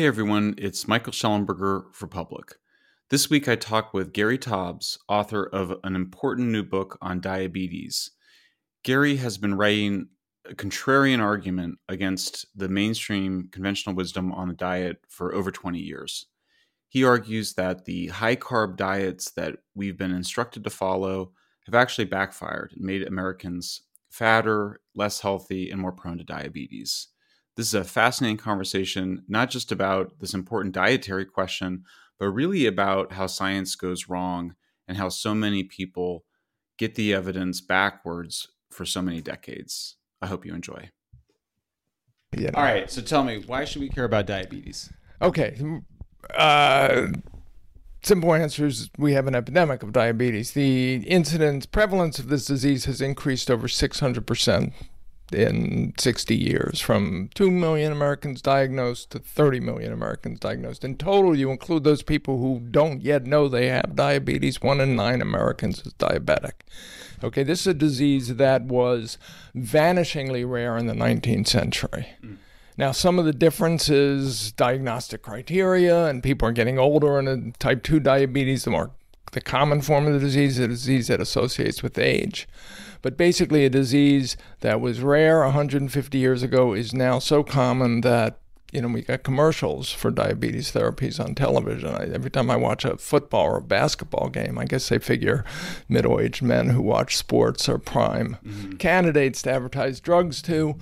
Hey everyone, it's Michael Shellenberger for Public. This week I talk with Gary Taubes, author of an important new book on diabetes. Gary has been writing a contrarian argument against the mainstream conventional wisdom on the diet for over 20 years. He argues that the high carb diets that we've been instructed to follow have actually backfired and made Americans fatter, less healthy, and more prone to diabetes. This is a fascinating conversation, not just about this important dietary question, but really about how science goes wrong and how so many people get the evidence backwards for so many decades. I hope you enjoy. Yeah. All right. So tell me, why should we care about diabetes? Okay. Uh, simple answer is we have an epidemic of diabetes. The incidence, prevalence of this disease has increased over 600% in 60 years from 2 million Americans diagnosed to 30 million Americans diagnosed. In total, you include those people who don't yet know they have diabetes, one in nine Americans is diabetic. Okay, this is a disease that was vanishingly rare in the 19th century. Mm. Now, some of the differences, diagnostic criteria, and people are getting older, and type 2 diabetes, the more the common form of the disease, the disease that associates with age. But basically, a disease that was rare 150 years ago is now so common that you know, we got commercials for diabetes therapies on television. I, every time I watch a football or a basketball game, I guess they figure middle aged men who watch sports are prime mm-hmm. candidates to advertise drugs to.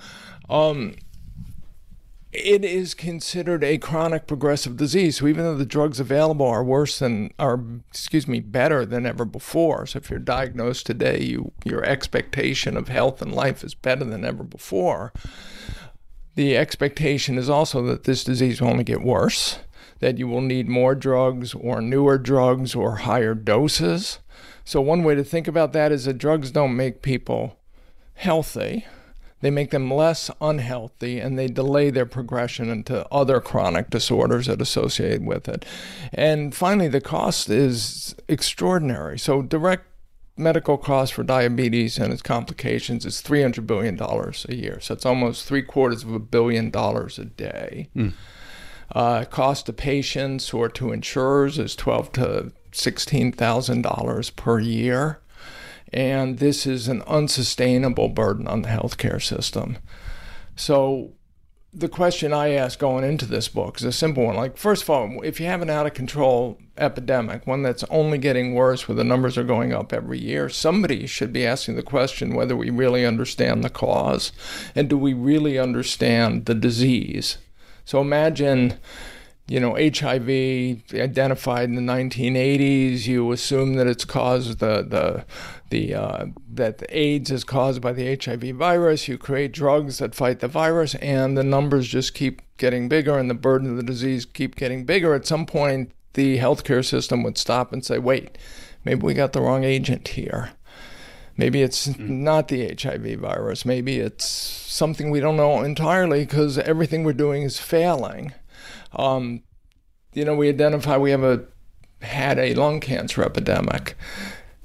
Um, it is considered a chronic progressive disease. So even though the drugs available are worse than, are excuse me, better than ever before. So if you're diagnosed today, you your expectation of health and life is better than ever before. The expectation is also that this disease will only get worse, that you will need more drugs or newer drugs or higher doses. So one way to think about that is that drugs don't make people healthy they make them less unhealthy and they delay their progression into other chronic disorders that associate with it. And finally, the cost is extraordinary. So, direct medical cost for diabetes and its complications is $300 billion a year. So, it's almost three quarters of a billion dollars a day. Mm. Uh, cost to patients or to insurers is twelve to sixteen thousand dollars per year. And this is an unsustainable burden on the healthcare system. So, the question I ask going into this book is a simple one. Like, first of all, if you have an out of control epidemic, one that's only getting worse where the numbers are going up every year, somebody should be asking the question whether we really understand the cause and do we really understand the disease. So imagine you know, HIV identified in the 1980s, you assume that it's caused the the the uh, that the AIDS is caused by the HIV virus. You create drugs that fight the virus, and the numbers just keep getting bigger, and the burden of the disease keep getting bigger. At some point, the healthcare system would stop and say, "Wait, maybe we got the wrong agent here." Maybe it's mm-hmm. not the HIV virus. Maybe it's something we don't know entirely because everything we're doing is failing. Um, you know, we identify we have a had a lung cancer epidemic,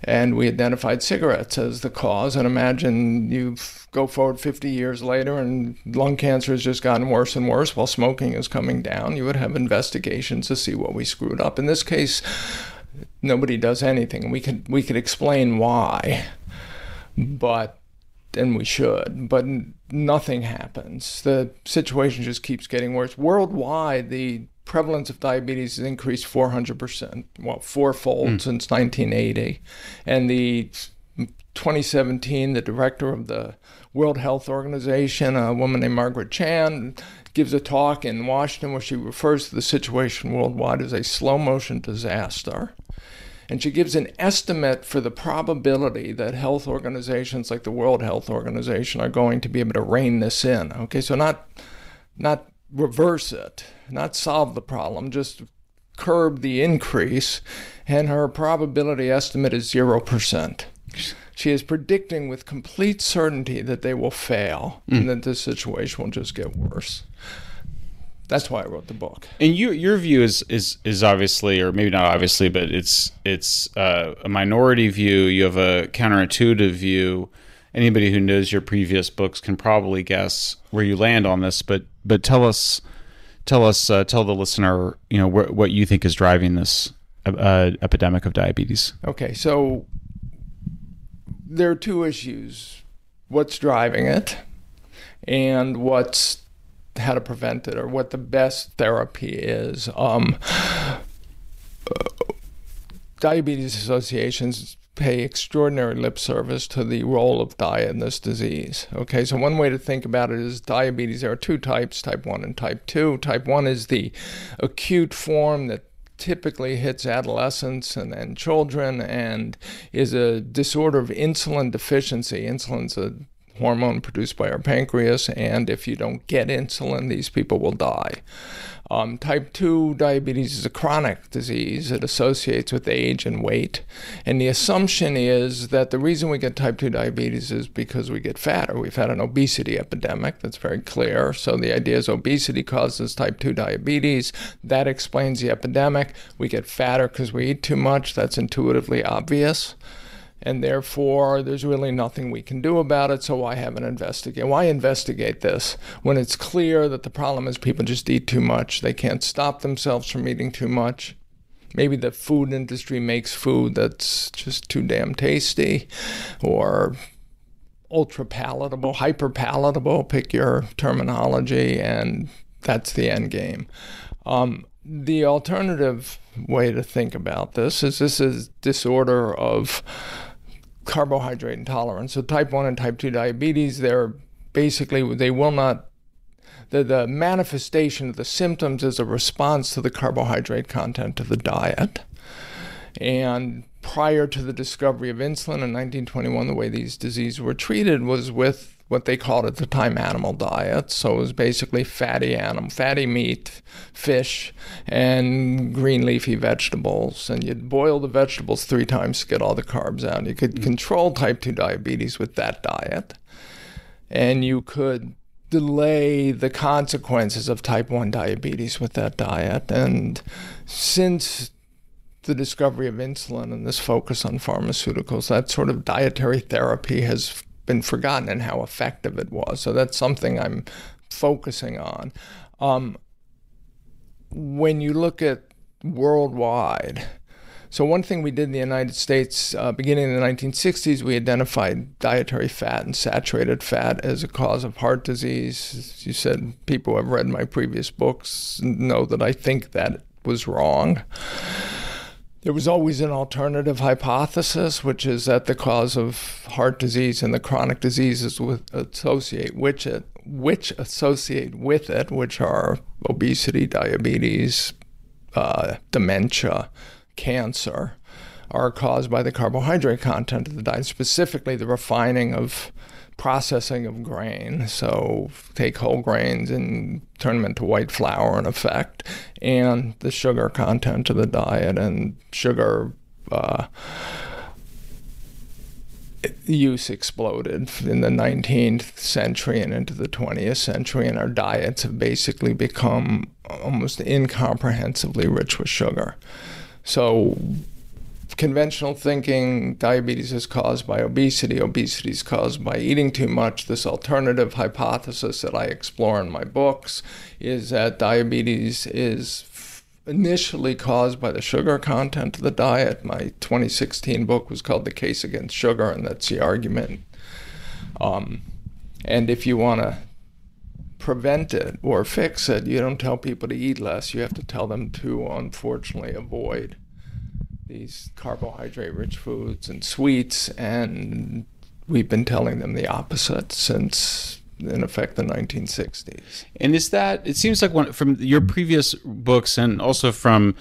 and we identified cigarettes as the cause. And imagine you go forward 50 years later, and lung cancer has just gotten worse and worse while smoking is coming down. You would have investigations to see what we screwed up. In this case, nobody does anything. We could we could explain why, but and we should, but nothing happens. The situation just keeps getting worse. Worldwide, the prevalence of diabetes has increased 400%, well, fourfold mm. since 1980. And the 2017, the director of the World Health Organization, a woman named Margaret Chan, gives a talk in Washington where she refers to the situation worldwide as a slow motion disaster. And she gives an estimate for the probability that health organizations like the World Health Organization are going to be able to rein this in. Okay, so not not reverse it, not solve the problem, just curb the increase. And her probability estimate is 0%. She is predicting with complete certainty that they will fail mm. and that this situation will just get worse. That's why I wrote the book. And you, your view is is is obviously, or maybe not obviously, but it's it's uh, a minority view. You have a counterintuitive view. Anybody who knows your previous books can probably guess where you land on this. But but tell us tell us, uh, tell the listener, you know, wh- what you think is driving this uh, epidemic of diabetes. Okay, so there are two issues: what's driving it, and what's how to prevent it, or what the best therapy is. Um, diabetes associations pay extraordinary lip service to the role of diet in this disease. Okay, so one way to think about it is diabetes. There are two types type 1 and type 2. Type 1 is the acute form that typically hits adolescents and, and children and is a disorder of insulin deficiency. Insulin's a hormone produced by our pancreas, and if you don't get insulin, these people will die. Um, type 2 diabetes is a chronic disease. It associates with age and weight. And the assumption is that the reason we get type 2 diabetes is because we get fatter. We've had an obesity epidemic, that's very clear. So the idea is obesity causes type 2 diabetes. That explains the epidemic. We get fatter because we eat too much. That's intuitively obvious and therefore there's really nothing we can do about it. So why haven't investigate? Why investigate this when it's clear that the problem is people just eat too much? They can't stop themselves from eating too much. Maybe the food industry makes food that's just too damn tasty, or ultra palatable, hyper palatable. Pick your terminology, and that's the end game. Um, the alternative way to think about this is this is disorder of carbohydrate intolerance. So type 1 and type 2 diabetes, they're basically, they will not, the, the manifestation of the symptoms is a response to the carbohydrate content of the diet. And prior to the discovery of insulin in 1921, the way these diseases were treated was with what they called at the time animal diet. So it was basically fatty animal, fatty meat, fish, and green leafy vegetables. And you'd boil the vegetables three times to get all the carbs out. You could mm-hmm. control type 2 diabetes with that diet. And you could delay the consequences of type 1 diabetes with that diet. And since the discovery of insulin and this focus on pharmaceuticals, that sort of dietary therapy has been forgotten and how effective it was. So that's something I'm focusing on. Um, when you look at worldwide, so one thing we did in the United States, uh, beginning in the 1960s, we identified dietary fat and saturated fat as a cause of heart disease. As you said, people who have read my previous books know that I think that was wrong. There was always an alternative hypothesis, which is that the cause of heart disease and the chronic diseases with, associate which it, which associate with it, which are obesity, diabetes, uh, dementia, cancer, are caused by the carbohydrate content of the diet, specifically the refining of processing of grain. So take whole grains and turn them into white flour in effect, and the sugar content of the diet and sugar. Uh, use exploded in the 19th century and into the 20th century, and our diets have basically become almost incomprehensibly rich with sugar. So, conventional thinking diabetes is caused by obesity, obesity is caused by eating too much. This alternative hypothesis that I explore in my books is that diabetes is initially caused by the sugar content of the diet. My 2016 book was called The Case Against Sugar, and that's the argument. Um, and if you want to prevent it or fix it, you don't tell people to eat less. You have to tell them to, unfortunately, avoid these carbohydrate rich foods and sweets, and we've been telling them the opposite since in effect the 1960s. And is that it seems like one from your previous books and also from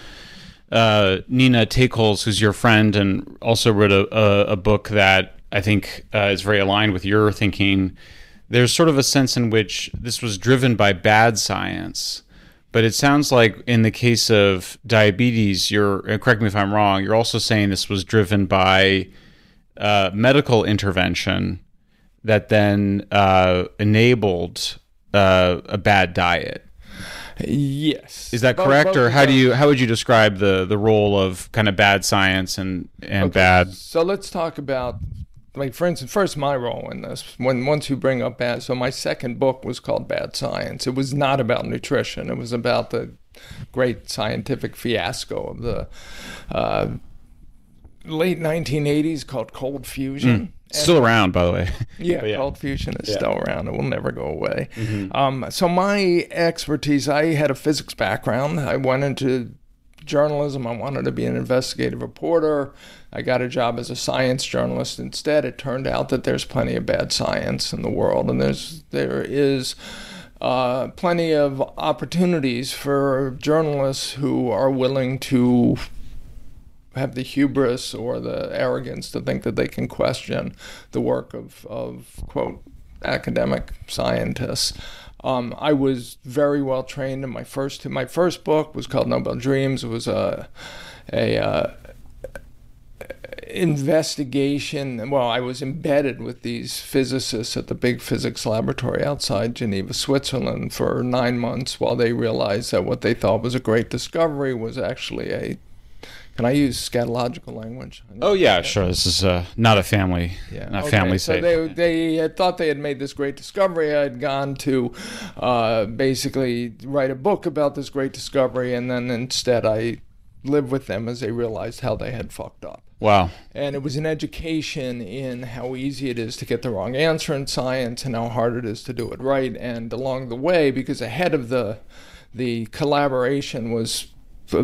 uh, Nina Teicholz, who's your friend and also wrote a, a, a book that I think uh, is very aligned with your thinking. There's sort of a sense in which this was driven by bad science but it sounds like in the case of diabetes, you're, correct me if I'm wrong, you're also saying this was driven by uh, medical intervention that then uh, enabled uh, a bad diet. Yes. Is that correct, or how do you how would you describe the the role of kind of bad science and and okay. bad? So let's talk about like for instance, first my role in this when once you bring up bad. So my second book was called Bad Science. It was not about nutrition. It was about the great scientific fiasco of the uh, late 1980s called cold fusion. Still around, by the way. Yeah, yeah. cold fusion is Yeah. still around. It will never go away. Um, so my expertise, I had a physics background. I went into journalism. I wanted to be an investigative reporter. I got a job as a science journalist instead. It turned out that there's plenty of bad science in the world, and there's there is uh, plenty of opportunities for journalists who are willing to have the hubris or the arrogance to think that they can question the work of, of quote academic scientists. Um, I was very well trained in my first my first book was called Nobel Dreams. It was a a uh, investigation. Well, I was embedded with these physicists at the big physics laboratory outside Geneva, Switzerland, for nine months while they realized that what they thought was a great discovery was actually a. Can I use scatological language? Oh yeah, sure. This is uh, not a family, Yeah. not okay, family so safe. they they had thought they had made this great discovery. I had gone to uh, basically write a book about this great discovery, and then instead I lived with them as they realized how they had fucked up. wow. And it was an education in how easy it is to get the wrong answer in science and how hard it is to do it right. And along the way, because ahead of the the collaboration was uh,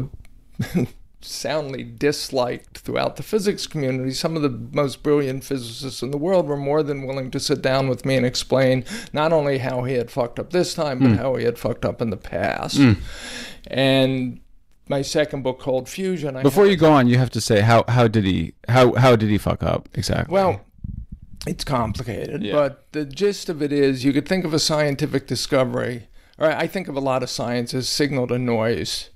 soundly disliked throughout the physics community, some of the most brilliant physicists in the world were more than willing to sit down with me and explain not only how he had fucked up this time, but hmm. how he had fucked up in the past. Hmm. And my second book, called Fusion, I Before you go on, you have to say how how did he how how did he fuck up exactly? Well, it's complicated, Yeah. but the gist of it is you could think of a scientific discovery, or I think of a lot of science as signal to noise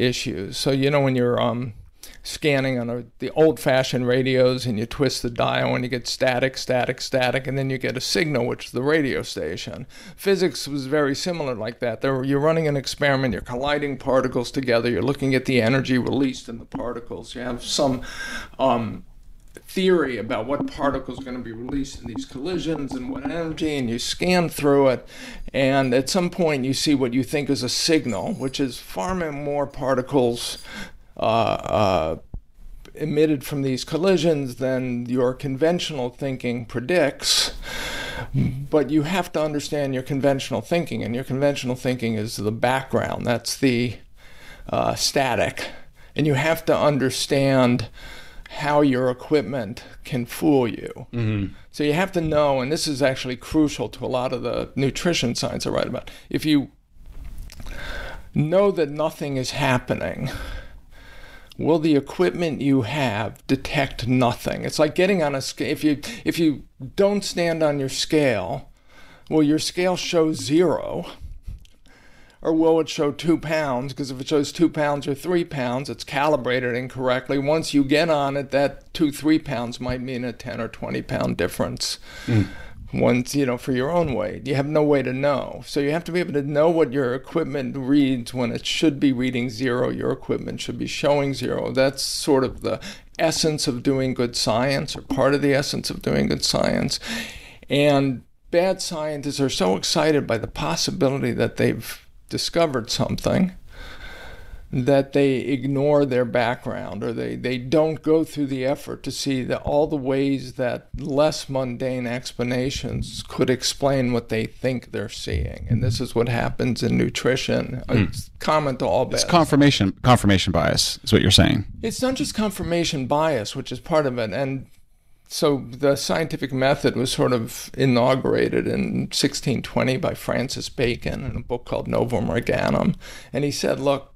issues. So, you know, when you're um, scanning on a, the old fashioned radios and you twist the dial and you get static, static, static, and then you get a signal, which is the radio station. Physics was very similar like that. There, you're running an experiment, you're colliding particles together, you're looking at the energy released in the particles. You have some. Um, theory about what particles are going to be released in these collisions and what energy, and you scan through it, and at some point you see what you think is a signal, which is far more particles uh, uh, emitted from these collisions than your conventional thinking predicts. But you have to understand your conventional thinking, and your conventional thinking is the background. That's the uh, static, and you have to understand how your equipment can fool you. Mm-hmm. So you have to know, and this is actually crucial to a lot of the nutrition science I write about. If you know that nothing is happening, will the equipment you have detect nothing? It's like getting on a scale. If you if you don't stand on your scale, will your scale show zero? Or will it show two pounds? Because if it shows two pounds or three pounds, it's calibrated incorrectly. Once you get on it, that two, three pounds might mean a 10 or 20 pound difference. Hmm. Once, you know, for your own weight, you have no way to know. So you have to be able to know what your equipment reads when it should be reading zero. Your equipment should be showing zero. That's sort of the essence of doing good science, or part of the essence of doing good science. And bad scientists are so excited by the possibility that they've discovered something that they ignore their background or they, they don't go through the effort to see that all the ways that less mundane explanations could explain what they think they're seeing. And this is what happens in nutrition. Hmm. It's common to all It's confirmation confirmation bias is what you're saying. it's not just confirmation bias, which is part of it. And so the scientific method was sort of inaugurated in 1620 by Francis Bacon in a book called Novum Organum. And he said, look,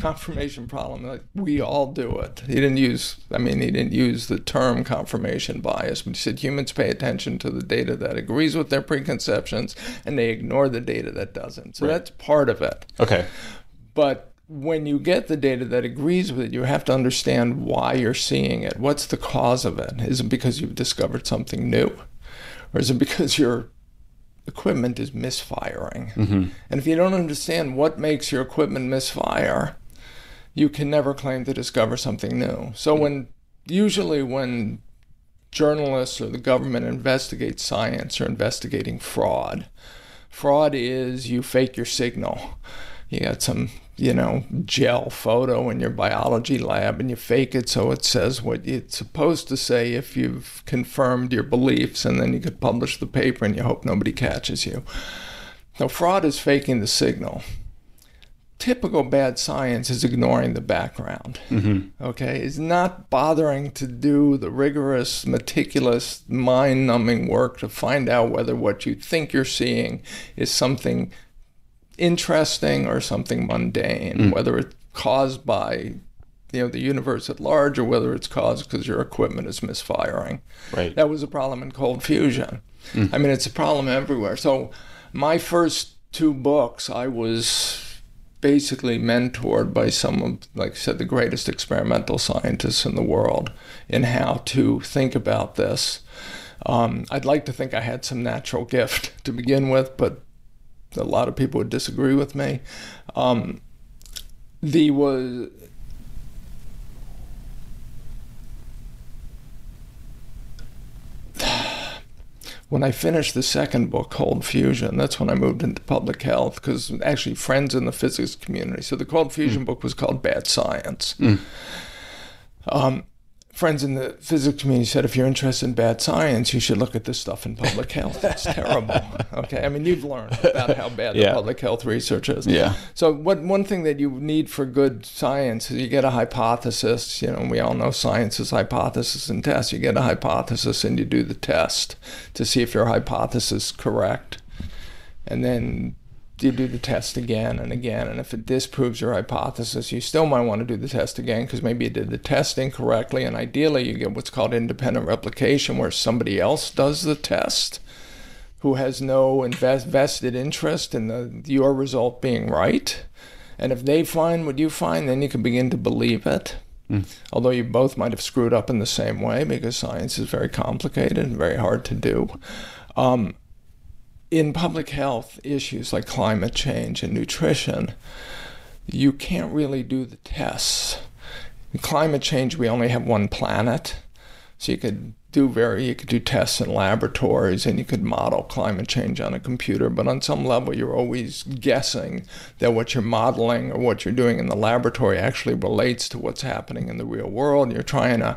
confirmation problem, like, we all do it. He didn't use, I mean, he didn't use the term confirmation bias, but he said humans pay attention to the data that agrees with their preconceptions and they ignore the data that doesn't. So Right. that's part of it. Okay. But when you get the data that agrees with it, you have to understand why you're seeing it. What's the cause of it? Is it because you've discovered something new? Or is it because your equipment is misfiring? Mm-hmm. And if you don't understand what makes your equipment misfire, you can never claim to discover something new. So when usually when journalists or the government investigate science or investigating fraud. Fraud is you fake your signal. You got some, you know, gel photo in your biology lab and you fake it so it says what it's supposed to say if you've confirmed your beliefs, and then you could publish the paper and you hope nobody catches you. Now, fraud is faking the signal typical bad science is ignoring the background. Mm-hmm. Okay, is not bothering to do the rigorous, meticulous, mind-numbing work to find out whether what you think you're seeing is something interesting or something mundane, mm. whether it's caused by you know the universe at large or whether it's caused because your equipment is misfiring. Right. That was a problem in cold fusion. Mm. I mean, it's a problem everywhere. So my first two books, I was basically mentored by some of, like I said, the greatest experimental scientists in the world in how to think about this. Um, I'd like to think I had some natural gift to begin with, but a lot of people would disagree with me. Um, the was when I finished the second book, Cold Fusion, that's when I moved into public health because actually friends in the physics community. So the Cold Fusion mm. book was called Bad Science. Mm. Um, friends in the physics community said if you're interested in bad science, you should look at this stuff in public health. It's terrible. Okay, I mean you've learned about how bad yeah. the public health research is. Yeah. So what one thing that you need for good science is you get a hypothesis. You know, we all know science is hypothesis and test. You get a hypothesis and you do the test to see if your hypothesis is correct, and then you do the test again and again. And if it disproves your hypothesis, you still might want to do the test again because maybe you did the test incorrectly. And ideally, you get what's called independent replication, where somebody else does the test who has no invest, vested interest in the, your result being right. And if they find what you find, then you can begin to believe it. Mm. Although you both might have screwed up in the same way because science is very complicated and very hard to do. Um, in public health issues like climate change and nutrition, you can't really do the tests. In climate change, we only have one planet, so you could do very you could do tests in laboratories and you could model climate change on a computer but on some level you're always guessing that what you're modeling or what you're doing in the laboratory actually relates to what's happening in the real world you're trying to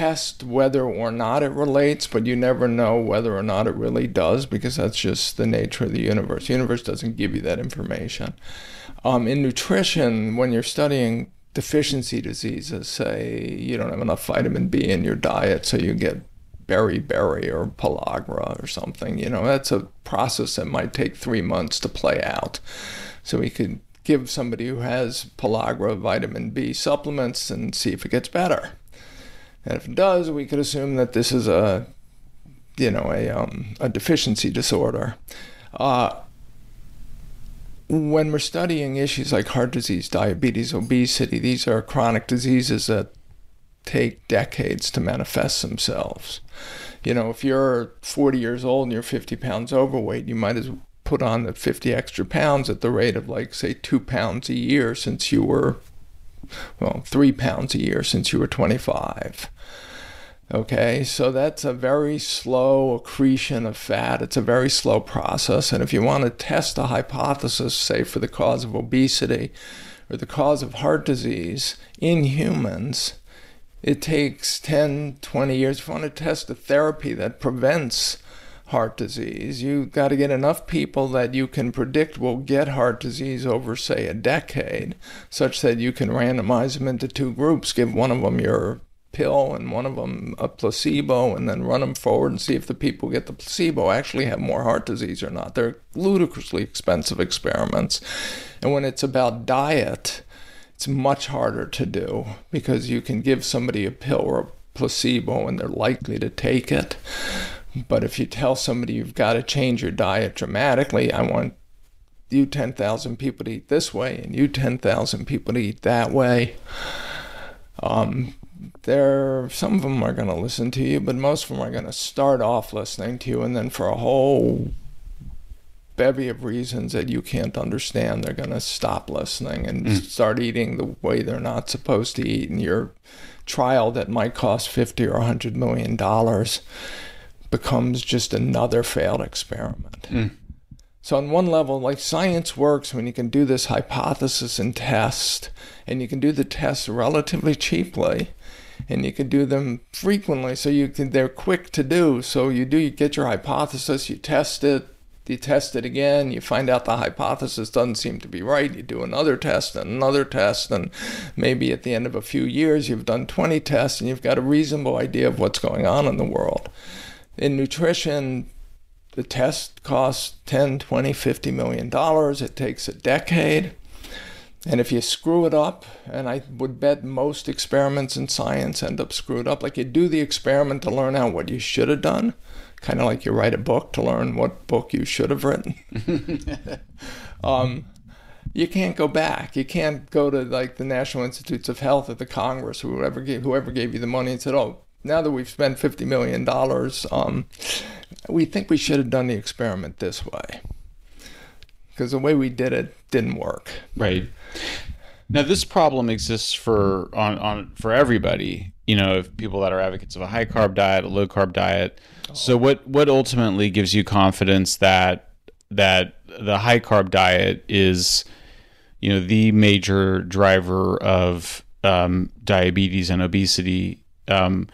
test whether or not it relates, but you never know whether or not it really does because that's just the nature of the universe. The universe doesn't give you that information. Um, in nutrition, when you're studying deficiency diseases, say you don't have enough vitamin B in your diet, so you get beriberi or pellagra or something, you know, that's a process that might take three months to play out. So we could give somebody who has pellagra vitamin B supplements and see if it gets better and if it does, we could assume that this is a, you know, a, um, a deficiency disorder. Uh, when we're studying issues like heart disease, diabetes, obesity, these are chronic diseases that take decades to manifest themselves. You know, if you're 40 years old and you're 50 pounds overweight, you might as well put on the 50 extra pounds at the rate of like, say, two pounds a year since you were well, three pounds a year since you were 25. Okay, so that's a very slow accretion of fat. It's a very slow process. And if you want to test a hypothesis, say for the cause of obesity or the cause of heart disease in humans, it takes 10, 20 years. If you want to test a therapy that prevents heart disease. You've got to get enough people that you can predict will get heart disease over, say, a decade, such that you can randomize them into two groups, give one of them your pill and one of them a placebo, and then run them forward and see if the people who get the placebo actually have more heart disease or not. They're ludicrously expensive experiments. And when it's about diet, it's much harder to do because you can give somebody a pill or a placebo and they're likely to take it. But if you tell somebody you've got to change your diet dramatically, I want you 10,000 people to eat this way and you 10,000 people to eat that way. Um, there, some of them are going to listen to you, but most of them are going to start off listening to you, and then for a whole bevy of reasons that you can't understand, they're going to stop listening and mm. start eating the way they're not supposed to eat. And your trial that might cost 50 or 100 million dollars becomes just another failed experiment. Mm. So, on one level, like science works when you can do this hypothesis and test, and you can do the tests relatively cheaply, and you can do them frequently. So you can they're quick to do. So you do you get your hypothesis, you test it, you test it again, you find out the hypothesis doesn't seem to be right, you do another test and another test, and maybe at the end of a few years you've done 20 tests and you've got a reasonable idea of what's going on in the world. In nutrition, the test costs 10, 20, 50 million dollars. It takes a decade. And if you screw it up, and I would bet most experiments in science end up screwed up, like you do the experiment to learn out what you should have done, kind of like you write a book to learn what book you should have written. um, you can't go back. You can't go to like the National Institutes of Health or the Congress, or whoever gave, whoever gave you the money, and said, "Oh, now that we've spent fifty million dollars, um, we think we should have done the experiment this way because the way we did it didn't work. Right. Now this problem exists for on, on for everybody. You know, if people that are advocates of a high carb diet, a low carb diet. Oh. So what what ultimately gives you confidence that that the high carb diet is you know the major driver of um, diabetes and obesity um,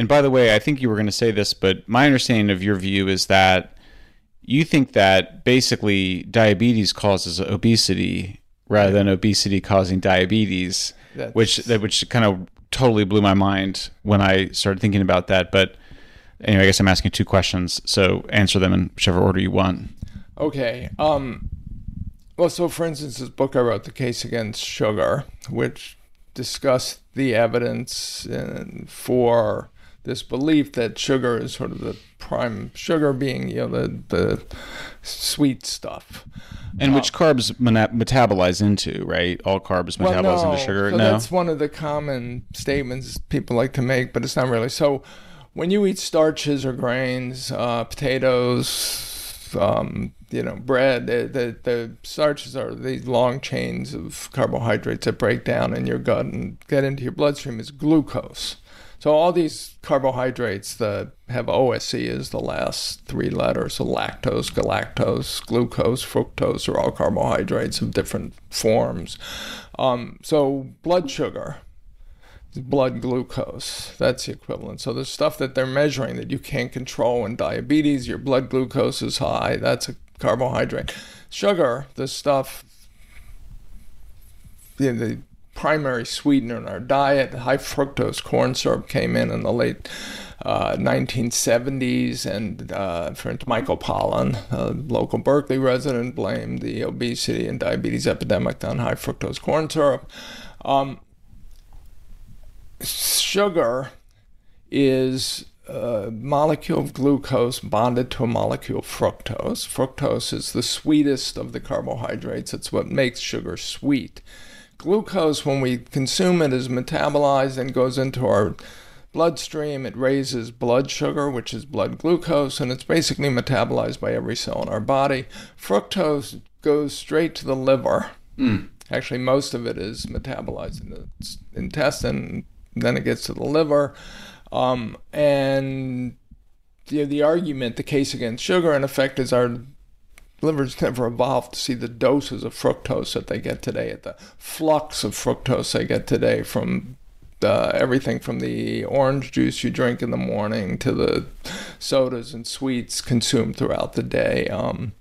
and by the way, I think you were going to say this, but my understanding of your view is that you think that basically diabetes causes obesity rather than obesity causing diabetes, That's... which that which kind of totally blew my mind when I started thinking about that. But anyway, I guess I'm asking two questions, so answer them in whichever order you want. Okay. Um, well, so for instance, this book I wrote, "The Case Against Sugar," which discussed the evidence uh, for this belief that sugar is sort of the prime sugar being you know the the sweet stuff. And which uh, carbs metabolize into right? All carbs metabolize well, no. into sugar so no? that's one of the common statements people like to make but it's not really. So when you eat starches or grains uh, potatoes um, you know bread the, the, the starches are these long chains of carbohydrates that break down in your gut and get into your bloodstream is glucose so all these carbohydrates that have OSE as the last three letters, so lactose, galactose, glucose, fructose are all carbohydrates of different forms. Um, so blood sugar, blood glucose, that's the equivalent. So the stuff that they're measuring that you can't control in diabetes, your blood glucose is high, that's a carbohydrate. Sugar, the stuff the, the primary sweetener in our diet. High fructose corn syrup came in in the late uh, 1970s, and uh, Michael Pollan, a local Berkeley resident, blamed the obesity and diabetes epidemic on high fructose corn syrup. Um, sugar is a molecule of glucose bonded to a molecule of fructose. Fructose is the sweetest of the carbohydrates. It's what makes sugar sweet glucose, when we consume it, is metabolized and goes into our bloodstream. It raises blood sugar, which is blood glucose, and it's basically metabolized by every cell in our body. Fructose goes straight to the liver. Mm. Actually, most of it is metabolized in the intestine, then it gets to the liver. Um, and the, the argument, the case against sugar, in effect, is our livers never evolved to see the doses of fructose that they get today, at the flux of fructose they get today from uh, everything from the orange juice you drink in the morning to the sodas and sweets consumed throughout the day. Um,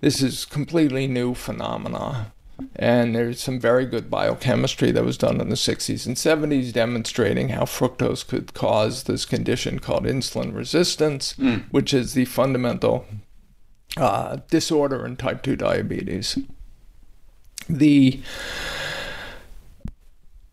this is completely new phenomena. And there's some very good biochemistry that was done in the 60s and 70s demonstrating how fructose could cause this condition called insulin resistance, mm. which is the fundamental uh, disorder in type 2 diabetes. The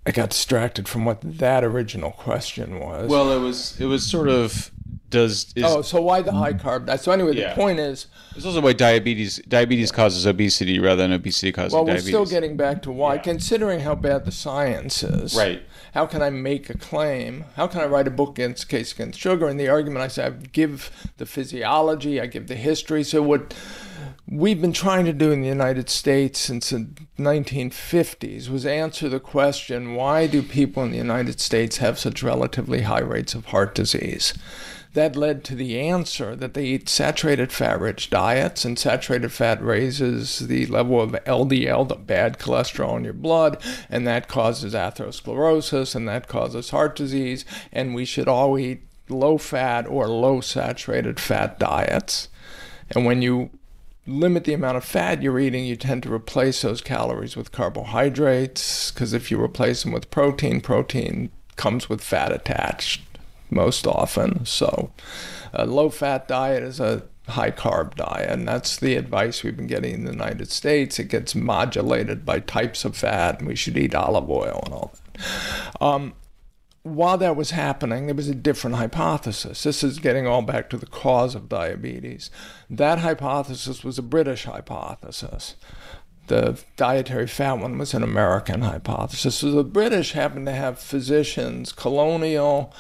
I got distracted from what that original question was. Well, it was it was sort of does is, oh so why the high carb? So anyway, yeah. the point is it's also why diabetes diabetes causes obesity rather than obesity causes well, diabetes. Well, we're still getting back to why, yeah. considering how bad the science is. Right. How can I make a claim? How can I write a book against case against sugar? And the argument I say I give the physiology, I give the history. So what we've been trying to do in the United States since the 1950s was answer the question why do people in the United States have such relatively high rates of heart disease? That led to the answer that they eat saturated fat rich diets, and saturated fat raises the level of LDL, the bad cholesterol in your blood, and that causes atherosclerosis, and that causes heart disease, and we should all eat low fat or low saturated fat diets. And when you limit the amount of fat you're eating, you tend to replace those calories with carbohydrates because if you replace them with protein, protein comes with fat attached most often. So, a low fat diet is a high carb diet, and that's the advice we've been getting in the United States. It gets modulated by types of fat, and we should eat olive oil and all that. Um, while that was happening, there was a different hypothesis. This is getting all back to the cause of diabetes. That hypothesis was a British hypothesis. The dietary fat one was an American hypothesis. So the British happened to have physicians, colonial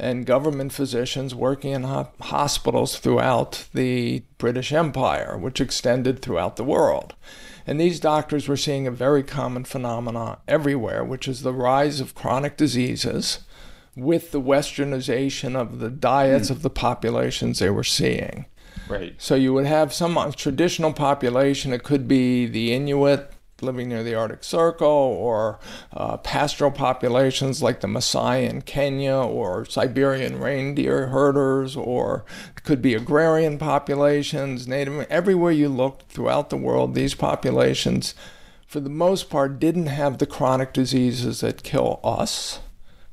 and government physicians working in hospitals throughout the British Empire, which extended throughout the world. And these doctors were seeing a very common phenomenon everywhere, which is the rise of chronic diseases with the westernization of the diets mm. of the populations they were seeing. Right. So you would have some traditional population, it could be the Inuit living near the Arctic Circle, or uh, pastoral populations like the Maasai in Kenya, or Siberian reindeer herders, or could be agrarian populations, native. Everywhere you looked throughout the world, these populations, for the most part, didn't have the chronic diseases that kill us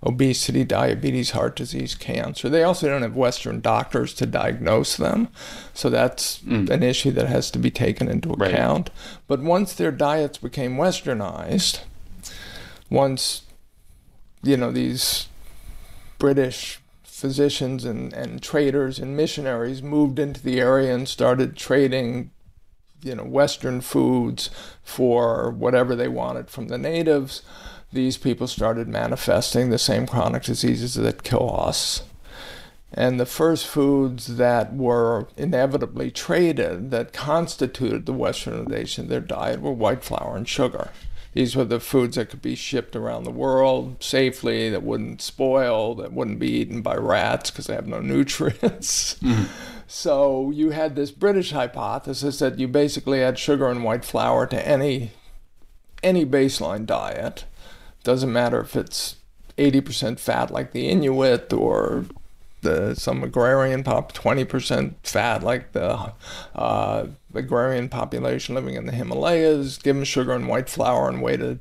obesity, diabetes, heart disease, cancer. They also don't have Western doctors to diagnose them. So that's mm. an issue that has to be taken into account. But once their diets became westernized, once, you know, these British physicians and, and traders and missionaries moved into the area and started trading you know western foods for whatever they wanted from the natives these people started manifesting the same chronic diseases that kill us. And the first foods that were inevitably traded that constituted the westernization of their diet were white flour and sugar. These were the foods that could be shipped around the world safely, that wouldn't spoil, that wouldn't be eaten by rats because they have no nutrients. Mm-hmm. So you had this British hypothesis that you basically add sugar and white flour to any any baseline diet doesn't matter if it's 80% fat like the Inuit or the some agrarian pop 20% fat like the uh, agrarian population living in the Himalayas. Give them sugar and white flour and wait a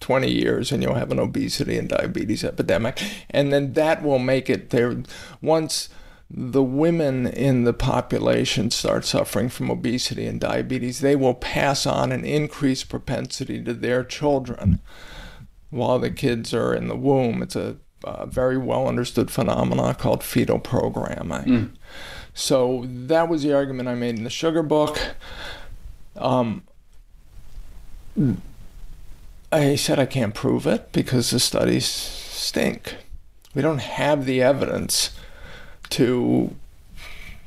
20 years and you'll have an obesity and diabetes epidemic. And then that will make it there once the women in the population start suffering from obesity and diabetes, they will pass on an increased propensity to their children while the kids are in the womb. It's a, very well understood phenomenon called fetal programming. Mm. So that was the argument I made in the sugar book. Um, I said I can't prove it because the studies stink. We don't have the evidence to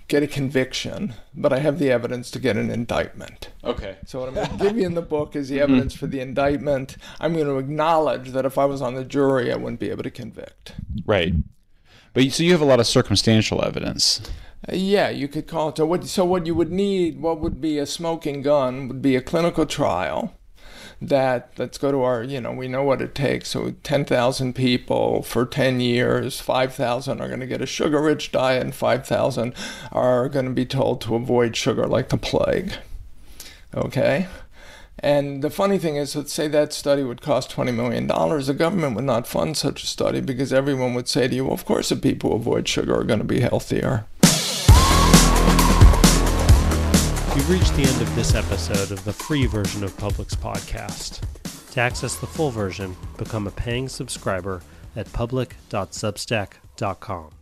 get a conviction, but I have the evidence to get an indictment. Okay. So what I'm going to give you in the book is the mm-hmm. evidence for the indictment. I'm going to acknowledge that if I was on the jury, I wouldn't be able to convict. Right. But so you have a lot of circumstantial evidence. Uh, yeah, you could call it. So what, so what you would need, what would be a smoking gun, would be a clinical trial that let's go to our you know we know what it takes so 10,000 people for 10 years 5,000 are going to get a sugar rich diet and 5,000 are going to be told to avoid sugar like the plague okay and the funny thing is, let's say that study would cost $20 million. The government would not fund such a study because everyone would say to you, well, of course, the people who avoid sugar are going to be healthier. You've reached the end of this episode of the free version of Public's podcast. To access the full version, become a paying subscriber at public.substack.com.